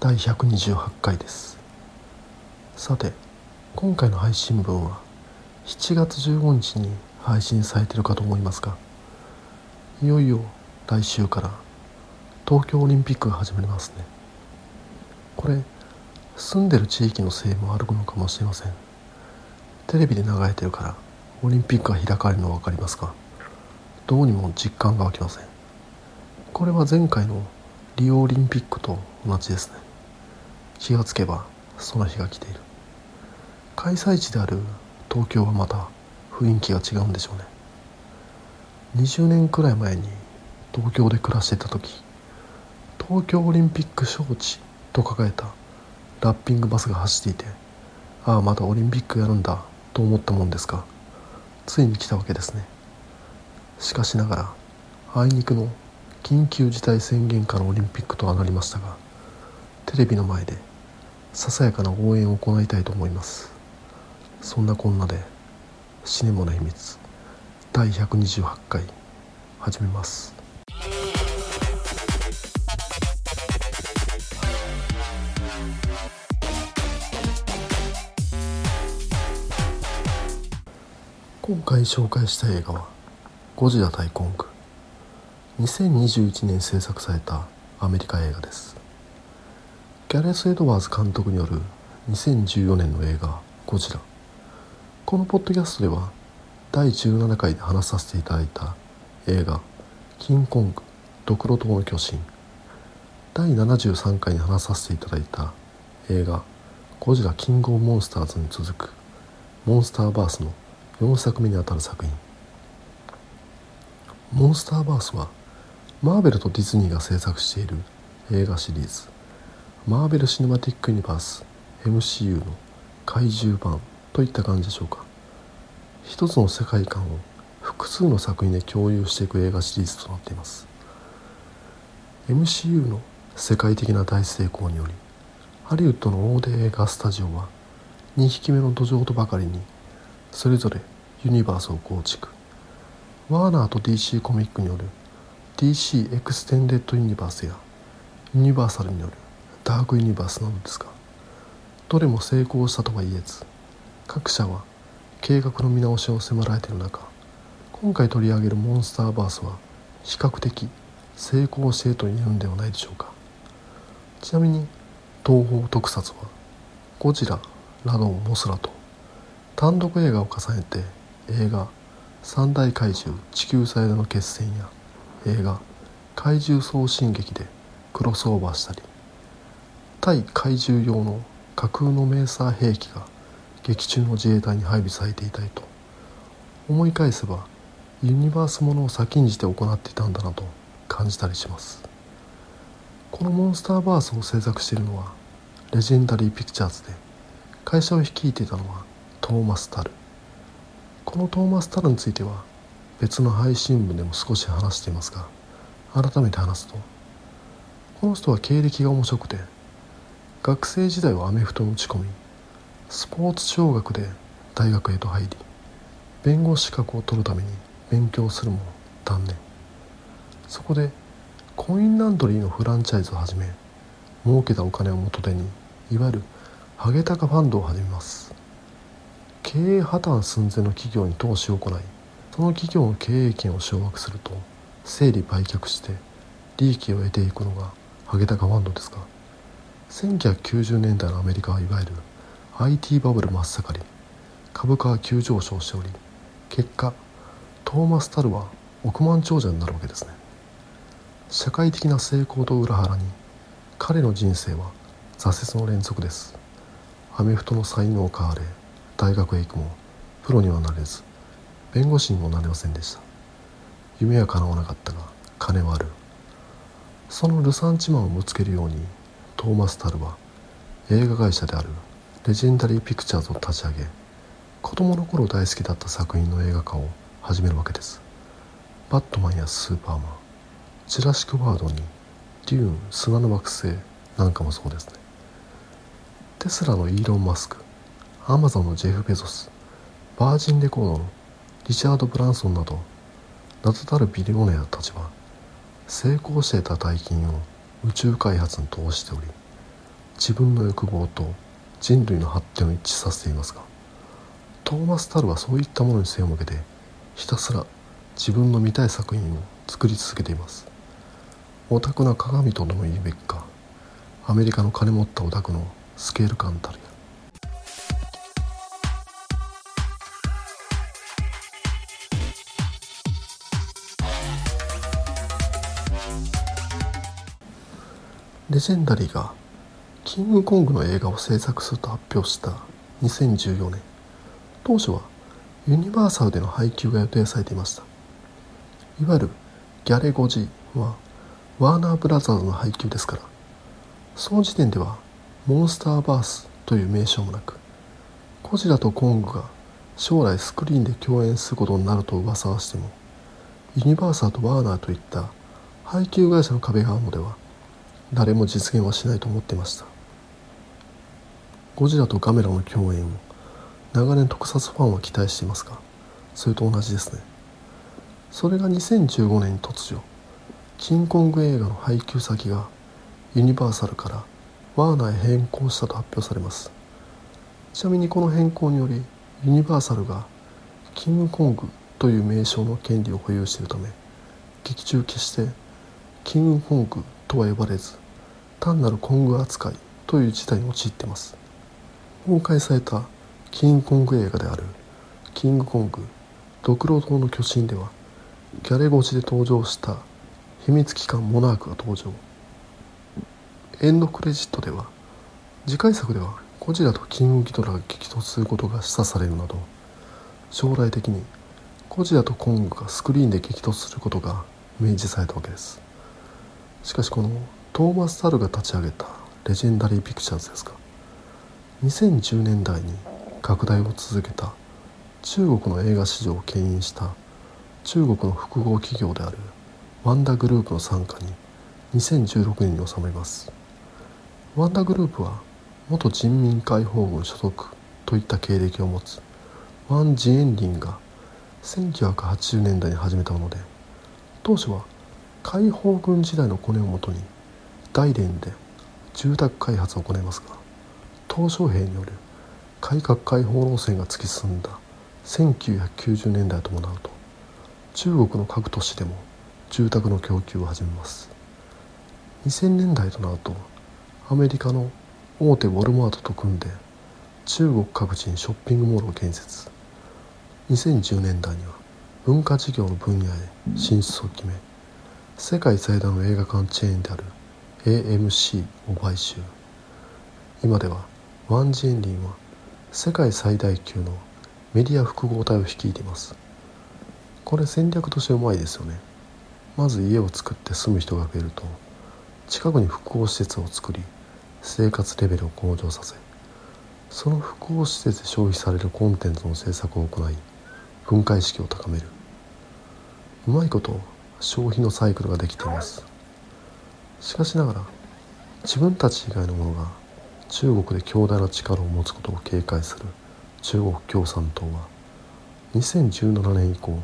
第128回です。さて今回の配信分は7月15日に配信されているかと思いますがいよいよ来週から東京オリンピックが始まりますね。これ住んでる地域のせいもあるのかもしれません。テレビで流れてるからオリンピックが開かれるのは分かりますがどうにも実感が湧きません。これは前回のリオオリンピックと同じですね。気がつけばその日が来ている。開催地である東京はまた雰囲気が違うんでしょうね。20年くらい前に東京で暮らしてた時東京オリンピック招致と書かれたラッピングバスが走っていてああまたオリンピックやるんだと思ったもんですがついに来たわけですね。しかしながらあいにくの緊急事態宣言下のオリンピックとはなりましたがテレビの前でささやかな応援を行いたいと思います。そんなこんなでシネマの秘密第128回始めます。今回紹介した映画は「ゴジラ対コング」2021年制作されたアメリカ映画です。ギャレス・エドワーズ監督による2014年の映画「ゴジラ」このポッドキャストでは第17回で話させていただいた映画「キンコングドクロ島の巨神」第73回に話させていただいた映画「ゴジラキングオブモンスターズ」に続くモンスターバースの4作目にあたる作品モンスターバースはマーベルとディズニーが制作している映画シリーズ。マーベル・シネマティック・ユニバース MCU の怪獣版といった感じでしょうか。一つの世界観を複数の作品で共有していく映画シリーズとなっています。MCU の世界的な大成功によりハリウッドの大手映画スタジオは2匹目のドジョウとばかりにそれぞれユニバースを構築。ワーナーと DC コミックによる DC エクステンデッドユニバースやユニバーサルによるダークユニバースなのですがどれも成功したとは言えず各社は計画の見直しを迫られている中今回取り上げるモンスターバースは比較的成功していると言えるんではないでしょうか？ちなみに東方特撮はゴジララドンモスラと単独映画を重ねて映画三大怪獣地球最大の決戦や映画怪獣送信劇でクロスオーバーしたり対怪獣用の架空のメーサー兵器が劇中の自衛隊に配備されていたりと。思い返せばユニバースものを先んじて行っていたんだなと感じたりします。このモンスターバースを制作しているのはレジェンダリーピクチャーズで会社を率いていたのはトーマス・タル。このトーマス・タルについては別の配信文でも少し話していますが改めて話すとこの人は経歴が面白くて学生時代はアメフトに打ち込みスポーツ小学で大学へと入り弁護士資格を取るために勉強するも断念。そこでコインランドリーのフランチャイズを始め儲けたお金を元手にいわゆるハゲタカファンドを始めます。経営破綻寸前の企業に投資を行いその企業の経営権を掌握すると整理売却して利益を得ていくのがハゲタカファンドですが1990年代のアメリカはいわゆる IT バブル真っ盛り株価は急上昇しており結果トーマス・タルは億万長者になるわけですね。社会的な成功と裏腹に彼の人生は挫折の連続です。アメフトの才能を買われ大学へ行くもプロにはなれず弁護士にもなれませんでした。夢は叶わなかったが金はある。そのルサンチマンをぶつけるようにトーマス・タルは映画会社である。レジェンダリー・ピクチャーズを立ち上げ子供の頃大好きだった作品の映画化を始めるわけです。バットマンやスーパーマン。ジュラシック・ワードにデューン砂の惑星なんかもそうですね。テスラのイーロン・マスク。アマゾンのジェフ・ベゾス。バージンレコードのリチャード・ブランソンなど名だたるビリオネアたちは成功していた大金を宇宙開発に投資しており自分の欲望と人類の発展を一致させていますがトーマス・タルはそういったものに背を向けてひたすら自分の見たい作品を作り続けています。オタクな鏡とでも言うべきかアメリカの金持ったオタクのスケール感たるレジェンダリーがキングコングの映画を制作すると発表した2014年。当初はユニバーサルでの配給が予定されていました。いわゆるギャレゴジはワーナーブラザーズの配給ですからその時点ではモンスターバースという名称もなくゴジラとコングが将来スクリーンで共演することになると噂はしてもユニバーサルとワーナーといった配給会社の壁があるのでは誰も実現はしないと思ってました。ゴジラとガメラの共演を長年特撮ファンは期待していますがそれと同じですね。それが2015年に突如キングコング映画の配給先がユニバーサルからワーナーへ変更したと発表されます。ちなみにこの変更によりユニバーサルがキングコングという名称の権利を保有しているため劇中決してキングコングとは呼ばれず単なるコング扱いという事態に陥ってます。公開されたキングコング映画であるキングコングドクロ島の巨神ではギャレゴチで登場した秘密機関モナークが登場。エンドクレジットでは次回作ではゴジラとキングギドラが激突することが示唆されるなど将来的にゴジラとコングがスクリーンで激突することが明示されたわけです。しかしこのトーマス・タルが立ち上げたレジェンダリー・ピクチャーズですが2010年代に拡大を続けた中国の映画市場を牽引した中国の複合企業であるワンダグループの傘下に2016年に収めます。ワンダグループは元人民解放軍所属といった経歴を持つワン・ジエンリンが1980年代に始めたもので当初は解放軍時代のコネをもとに大連で住宅開発を行いますが鄧小平による改革開放路線が突き進んだ1990年代ともなると中国の各都市でも住宅の供給を始めます。2000年代となるとアメリカの大手ウォルマートと組んで中国各地にショッピングモールを建設。2010年代には文化事業の分野へ進出を決め世界最大の映画館チェーンである AMC を買収。今ではワンジエンリンは世界最大級のメディア複合体を率いています。これ戦略としてうまいですよね。まず家を作って住む人が増えると近くに複合施設を作り生活レベルを向上させその複合施設で消費されるコンテンツの制作を行い分解意識を高める。うまいこと消費のサイクルができています。しかしながら自分たち以外のものが中国で強大な力を持つことを警戒する中国共産党は2017年以降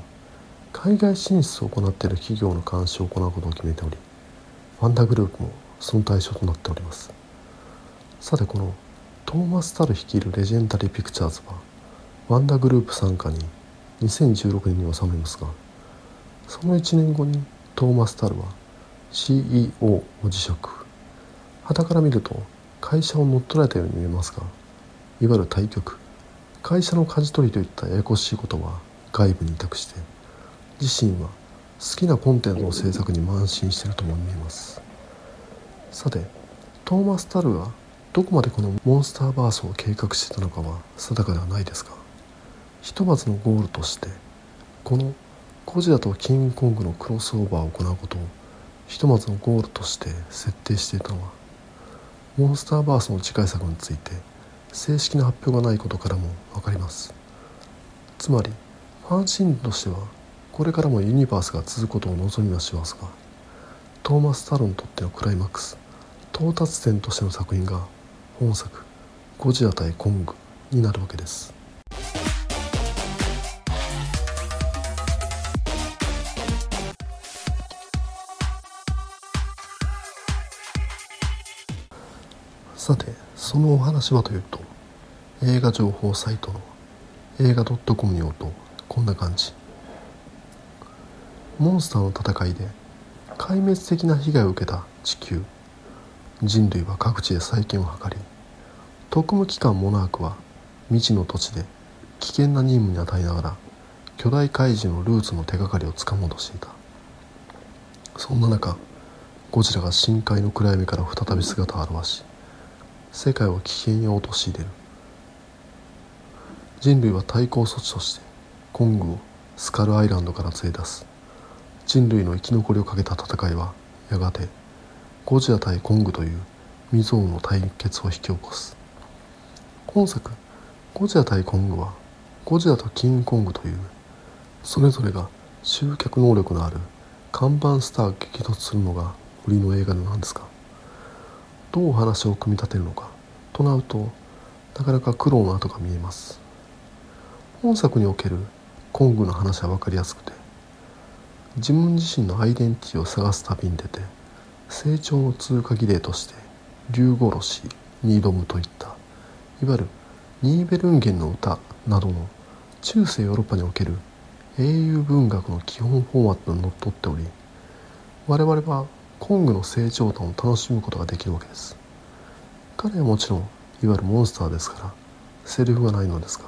海外進出を行っている企業の監視を行うことを決めておりワンダグループもその対象となっております。さてこのトーマス・タル率いるレジェンダリー・ピクチャーズはワンダグループ傘下に2016年に収めますがその1年後にトーマス・タルは CEO を辞職。旗から見ると会社を乗っ取られたように見えますがいわゆる対局。会社の舵取りといったややこしいことは外部に委託して自身は好きなコンテンツの制作に慢心しているとも見えます。さてトーマス・タルがどこまでこのモンスターバースを計画してたのかは定かではないですがひとまずのゴールとしてこのゴジラとキングコングのクロスオーバーを行うことをひとまずのゴールとして設定していたのはモンスターバースの次回作について正式な発表がないことからも分かります。つまりファン心理としてはこれからもユニバースが続くことを望みはしますがトーマス・タロにとってのクライマックス到達点としての作品が本作「ゴジラ対コング」になるわけです。さてそのお話はというと映画情報サイトの映画 .com によるとこんな感じ。モンスターの戦いで壊滅的な被害を受けた地球。人類は各地で再建を図り特務機関モナークは未知の土地で危険な任務に与えながら巨大怪獣のルーツの手がかりをつかもうとしていた。そんな中ゴジラが深海の暗闇から再び姿を現し世界を危険に陥れる。人類は対抗措置としてコングをスカルアイランドから連れ出す。人類の生き残りをかけた戦いはやがてゴジラ対コングという未曾有の対決を引き起こす。今作ゴジラ対コングはゴジラとキングコングというそれぞれが集客能力のある看板スターが激突するのが売りの映画なんですか？どう話を組み立てるのか。となるとなかなか苦労の跡が見えます。本作におけるコングの話は分かりやすくて自分自身のアイデンティティを探す旅に出て成長の通過儀礼として竜殺しに挑むといったいわゆるニーベルンゲンの歌などの中世ヨーロッパにおける英雄文学の基本フォーマットにのっとっており我々はコングの成長感を楽しむことができるわけです。彼はもちろんいわゆるモンスターですからセリフがないのですが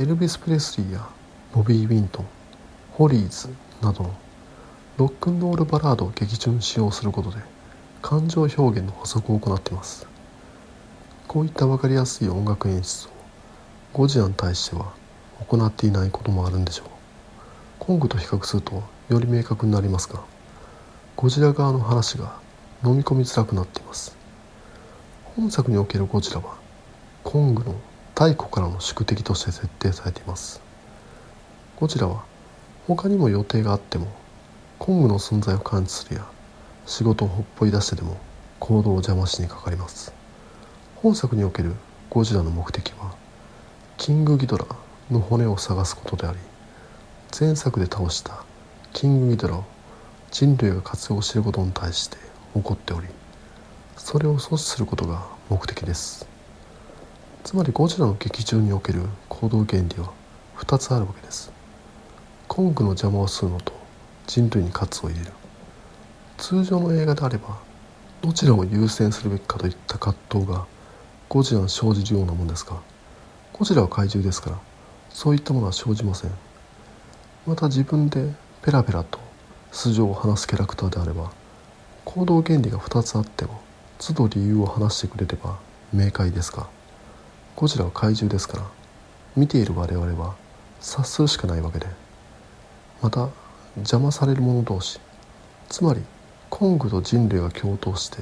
エルビス・プレスリーやボビー・ウィントンホリーズなどのロックンロールバラードを劇中に使用することで感情表現の補足を行っています。こういった分かりやすい音楽演出をゴジラに対しては行っていないこともあるんでしょう。コングと比較するとより明確になりますがゴジラ側の話が飲み込みづらくなっています。本作におけるゴジラはコングの太古からの宿敵として設定されています。ゴジラは他にも予定があってもコングの存在を感知するや仕事をほっぽり出してでも行動を邪魔しにかかります。本作におけるゴジラの目的はキングギドラの骨を探すことであり前作で倒したキングギドラを人類が活用していることに対して怒っておりそれを阻止することが目的です。つまりゴジラの劇中における行動原理は2つあるわけです。コングの邪魔をするのと人類に喝を入れる。通常の映画であればどちらを優先するべきかといった葛藤がゴジラに生じるようなもんですがゴジラは怪獣ですからそういったものは生じません。また自分でペラペラと素性を話すキャラクターであれば行動原理が2つあっても都度理由を話してくれれば明快ですがゴジラは怪獣ですから見ている我々は察するしかないわけでまた邪魔される者同士つまりコングと人類が共闘して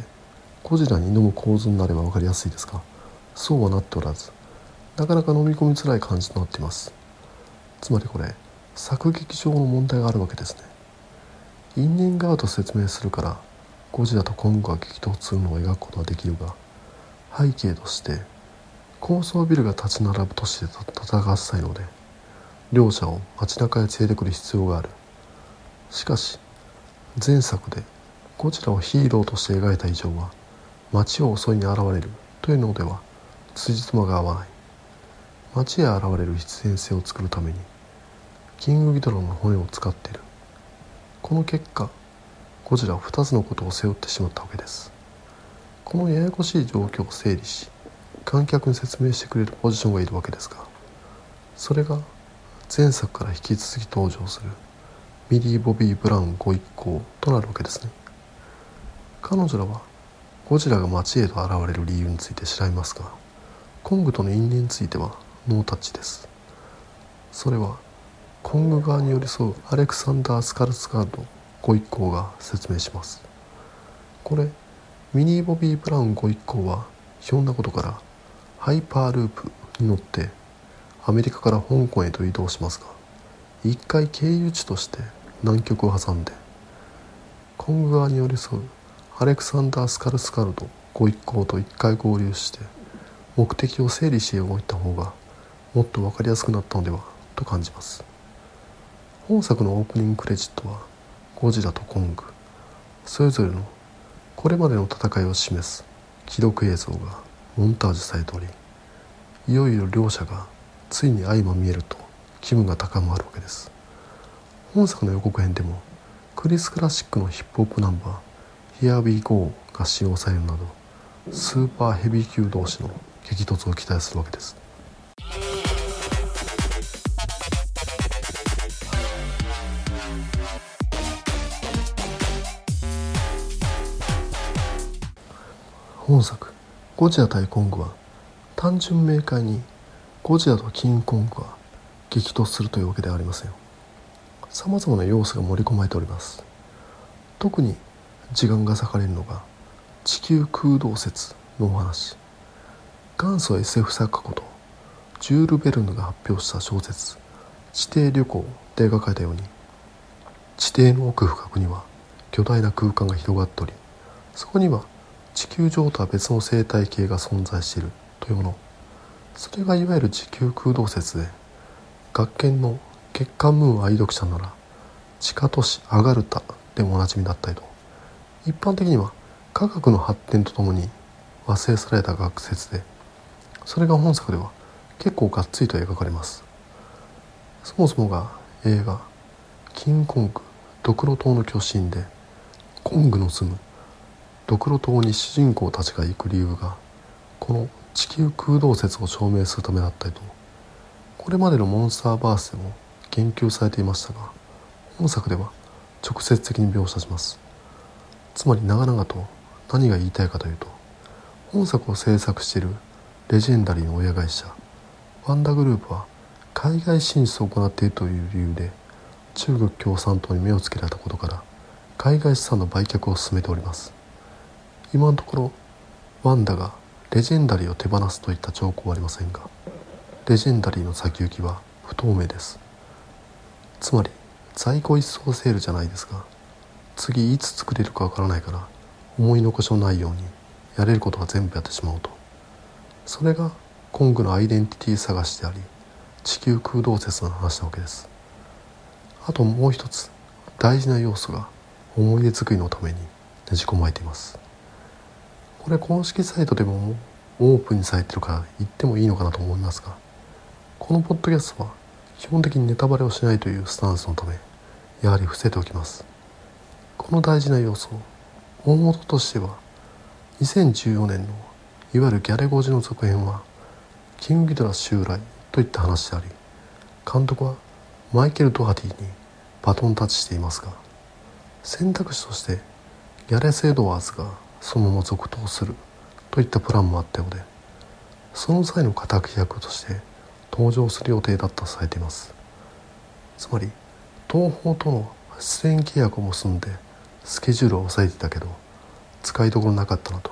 ゴジラに挑む構図になれば分かりやすいですがそうはなっておらずなかなか飲み込みづらい感じとなっています。つまりこれ作劇上の問題があるわけですね。因縁があると説明するからゴジラとコングが激突するのを描くことはできるが背景として高層ビルが立ち並ぶ都市で戦わせたいので両者を街中へ連れてくる必要がある。しかし前作でゴジラをヒーローとして描いた以上は街を襲いに現れるというのでは辻褄が合わない。街へ現れる必然性を作るためにキングギドラの骨を使っている。この結果ゴジラは2つのことを背負ってしまったわけです。このややこしい状況を整理し観客に説明してくれるポジションがいるわけですがそれが前作から引き続き登場するミリー・ボビー・ブラウンご一行となるわけですね。彼女らはゴジラが街へと現れる理由について調べますがコングとの因縁についてはノータッチです。それはコング側に寄り添うアレクサンダー・スカルスガードご一行が説明します。これミリー・ボビー・ブラウンご一行はひょんなことからハイパーループに乗ってアメリカから香港へと移動しますが一回経由地として南極を挟んでコング側に寄り添うアレクサンダー・スカルスガルドご一行と一回合流して目的を整理して動いた方がもっと分かりやすくなったのではと感じます。本作のオープニングクレジットはゴジラとコング。それぞれのこれまでの戦いを示す記録映像がモンタージュされておりいよいよ両者がついに相まみえると気分が高まるわけです。本作の予告編でもクリスクラシックのヒップホップナンバー「Here We Go」が使用されるなどスーパーヘビー級同士の激突を期待するわけです。本作「ゴジラ対コング」は単純明快にゴジラとキングコングが激突するというわけではありませんさまざまな要素が盛り込まれております。特に時間が割かれるのが地球空洞説のお話。元祖 SF 作家ことジュール・ベルヌが発表した小説「地底旅行」で描かれたように地底の奥深くには巨大な空間が広がっておりそこには地球上とは別の生態系が存在しているというものそれがいわゆる地球空洞説で学研の月刊ムーン愛読者なら地下都市アガルタでもおなじみだったりと一般的には科学の発展とともに和製された学説でそれが本作では結構がっつりと描かれます。そもそもが映画「キングコングドクロ島の巨神」でコングの住むドクロ島に主人公たちが行く理由がこの地球空洞説を証明するためだったりとこれまでのモンスターバースでも言及されていましたが本作では直接的に描写します。つまり長々と何が言いたいかというと本作を制作しているレジェンダリーの親会社ワンダグループは海外進出を行っているという理由で中国共産党に目をつけられたことから海外資産の売却を進めております。今のところワンダがレジェンダリーを手放すといった兆候はありませんがレジェンダリーの先行きは不透明です。つまり在庫一掃セールじゃないですが次いつ作れるかわからないから思い残しのないようにやれることは全部やってしまおうと。それがコングのアイデンティティ探しであり地球空洞説の話なわけです。あともう一つ大事な要素が思い出作りのためにねじ込まれています。これ公式サイトでもオープンにされてるから言ってもいいのかなと思いますがこのポッドキャストは基本的にネタバレをしないというスタンスのためやはり伏せておきます。この大事な要素大元としては2014年のいわゆるギャレゴジの続編はキングギドラ襲来といった話であり監督はマイケル・ドハティにバトンタッチしていますが選択肢としてギャレス・エドワーズがそのまま続投するといったプランもあったようでその際の敵役として登場する予定だったとされています。つまり東宝との出演契約を結んでスケジュールを抑えていたけど使いどころなかったなと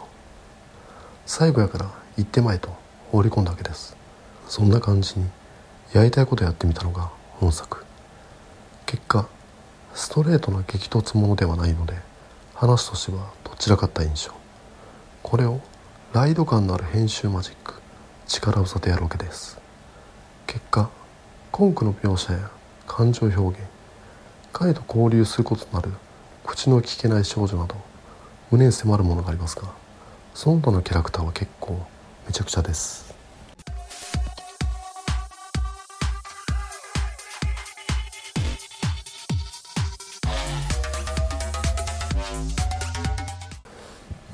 最後やから行ってまいと放り込んだわけです。そんな感じにやりたいことやってみたのが本作。結果ストレートな激突ものではないので話としてはどちらかった印象。これをライド感のある編集マジック力技でやるわけです。結果根拠の描写や感情表現彼と交流することとなる口の聞けない少女など胸に迫るものがありますがその他のキャラクターは結構めちゃくちゃです。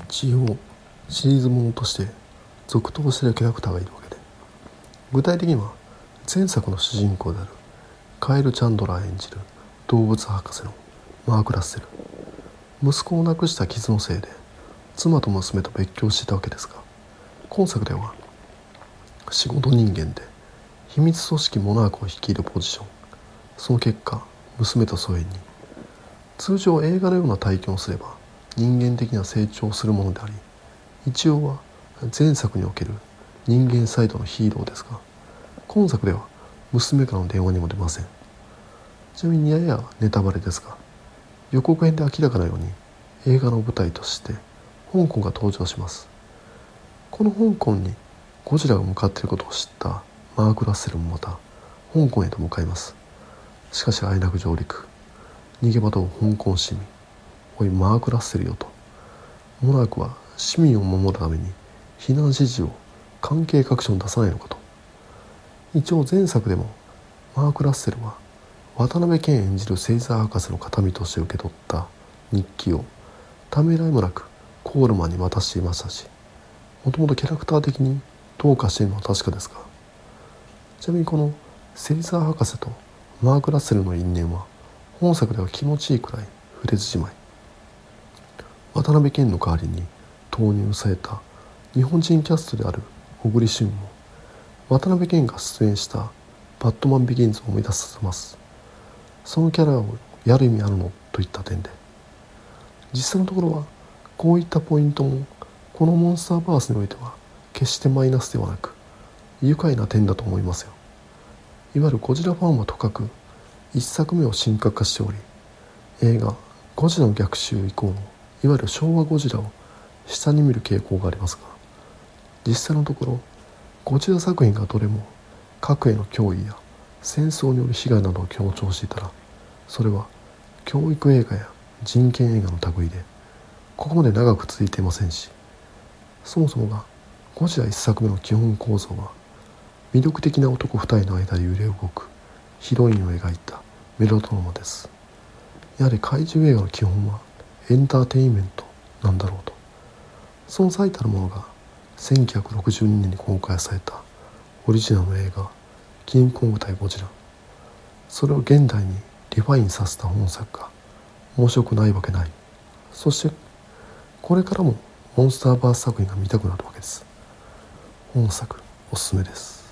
一応シリーズものとして続投しているキャラクターがいるわけで。具体的には前作の主人公であるカエル・チャンドラー演じる動物博士のマーク・ラッセル。息子を亡くした傷のせいで妻と娘と別居していたわけですが今作では仕事人間で秘密組織モナークを率いるポジション。その結果娘と疎遠に通常映画のような体験をすれば人間的な成長をするものであり一応は前作における人間サイドのヒーローですが今作では娘からの電話にも出ません。ちなみにややネタバレですが予告編で明らかなように映画の舞台として香港が登場します。この香港にゴジラが向かっていることを知ったマーク・ラッセルもまた香港へと向かいます。しかしあえなく上陸。逃げ惑う香港市民。おいマーク・ラッセルよと。モナークは市民を守るために避難指示を関係各所に出さないのかと。一応前作でもマーク・ラッセルは渡辺謙演じる星座博士の形見として受け取った日記をためらいもなくコールマンに渡していましたしもともとキャラクター的にどうかしているのは確かですがちなみにこの星座博士とマーク・ラッセルの因縁は本作では気持ちいいくらい触れずじまい。渡辺謙の代わりに投入された日本人キャストである小栗旬も渡辺謙が出演した「バットマンビギンズ」を思い出させます。そのキャラをやる意味あるのといった点で実際のところはこういったポイントもこのモンスターバースにおいては決してマイナスではなく愉快な点だと思いますよ。いわゆるゴジラファンはとかく1作目を神格化しており映画「ゴジラの逆襲」以降のいわゆる昭和ゴジラを下に見る傾向がありますが実際のところゴジラ作品がどれも核への脅威や戦争による被害などを強調していたらそれは教育映画や人権映画の類でここまで長く続いていませんしそもそもがゴジラ1作目の基本構造は魅力的な男2人の間で揺れ動くヒロインを描いたメロドラマです。やはり怪獣映画の基本はエンターテインメントなんだろうと。その最たるものが1962年に公開されたオリジナルの映画「キングコング対ゴジラ」それを現代にリファインさせた本作が面白くないわけない。そしてこれからもモンスターバース作品が見たくなるわけです。本作おすすめです。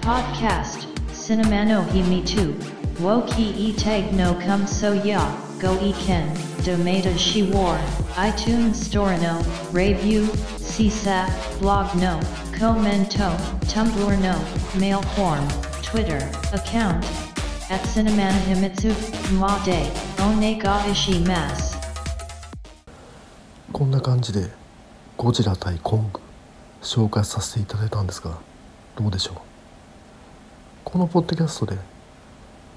Podcast Cinema no Himi 2 Woki e tag no come so ya Go e ken Domata shi war iTunes Store no Review CSAP Blog no Commento Tumblr no Mail form Twitter account at Cinemana Himitsu Ma de one ga ishi mas. こんな感じでゴジラ対コング紹介させていただいたんですがどうでしょうこのポッドキャストで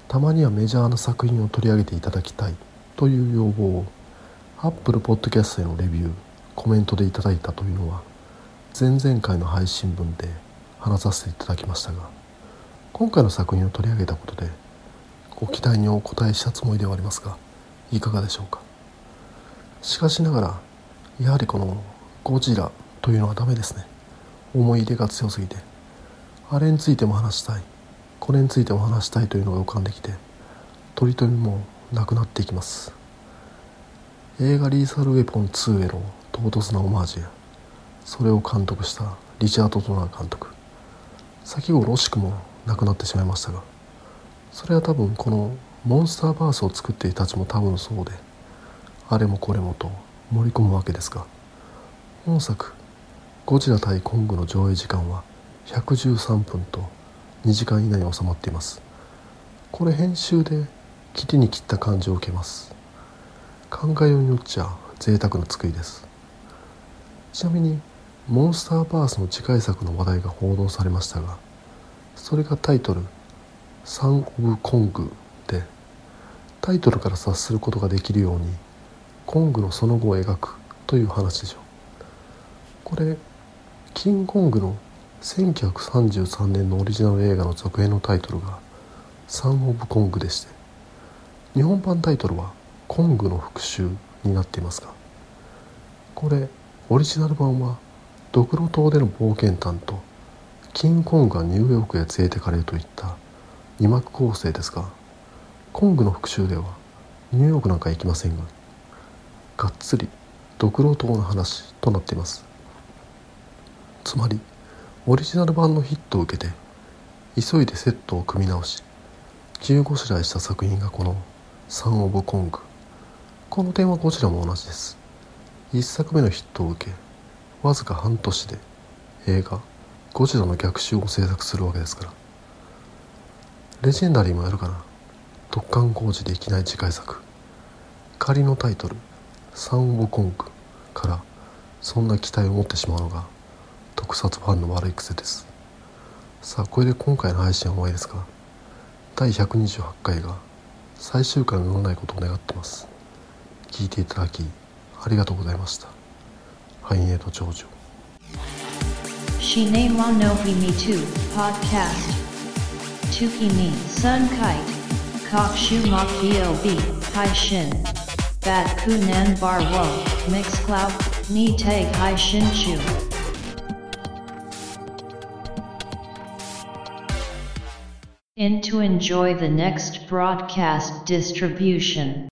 たまにはメジャーな作品を取り上げていただきたいという要望を Apple Podcast へのレビューコメントでいただいたというのは前々回の配信分で話させていただきましたが今回の作品を取り上げたことでご期待にお応えしたつもりではありますがいかがでしょうか？しかしながらやはりこのゴジラというのはダメですね。思い入れが強すぎてあれについても話したいこれについても話したいというのが浮かんできて取り留めもなくなっていきます。映画「リーサル・ウェポン2」への唐突なオマージュやそれを監督したリチャード・ドナー監督。先頃惜しくもなくなってしまいましたがそれは多分このモンスターバースを作っていたちも多分そうであれもこれもと盛り込むわけですが本作「ゴジラ対コング」の上映時間は113分と2時間以内に収まっています。これ編集で切りに切った感じを受けます。考えようによっちゃ贅沢な作りです。ちなみにモンスターバースの次回作の話題が報道されましたがそれがタイトル「サン・オブ・コング」でタイトルから察することができるようにコングのその後を描くという話でしょう。これキングコングの1933年のオリジナル映画の続編のタイトルが「サン・オブ・コング」でして日本版タイトルは「コングの復讐」になっていますがこれオリジナル版はドクロ島での冒険譚とキングコングがニューヨークへ連れてかれるといった二幕構成ですがコングの復讐ではニューヨークなんか行きませんががっつりドクロ島の話となっています。つまりオリジナル版のヒットを受けて急いでセットを組み直し15試合した作品がこの「サン・オブ・コング」この点はゴジラも同じです。1作目のヒットを受けわずか半年で映画「ゴジラの逆襲」を制作するわけですから。レジェンダリーもやるかな。突貫工事できない次回作。仮のタイトル「サン・ウォコンク」からそんな期待を持ってしまうのが特撮ファンの悪い癖です。さあこれで今回の配信は終わりですが第128回が最終回のようないことを願ってます。聞いていただきありがとうございました。ハイエ長寿バッーワンミ。In to enjoy the next broadcast distribution.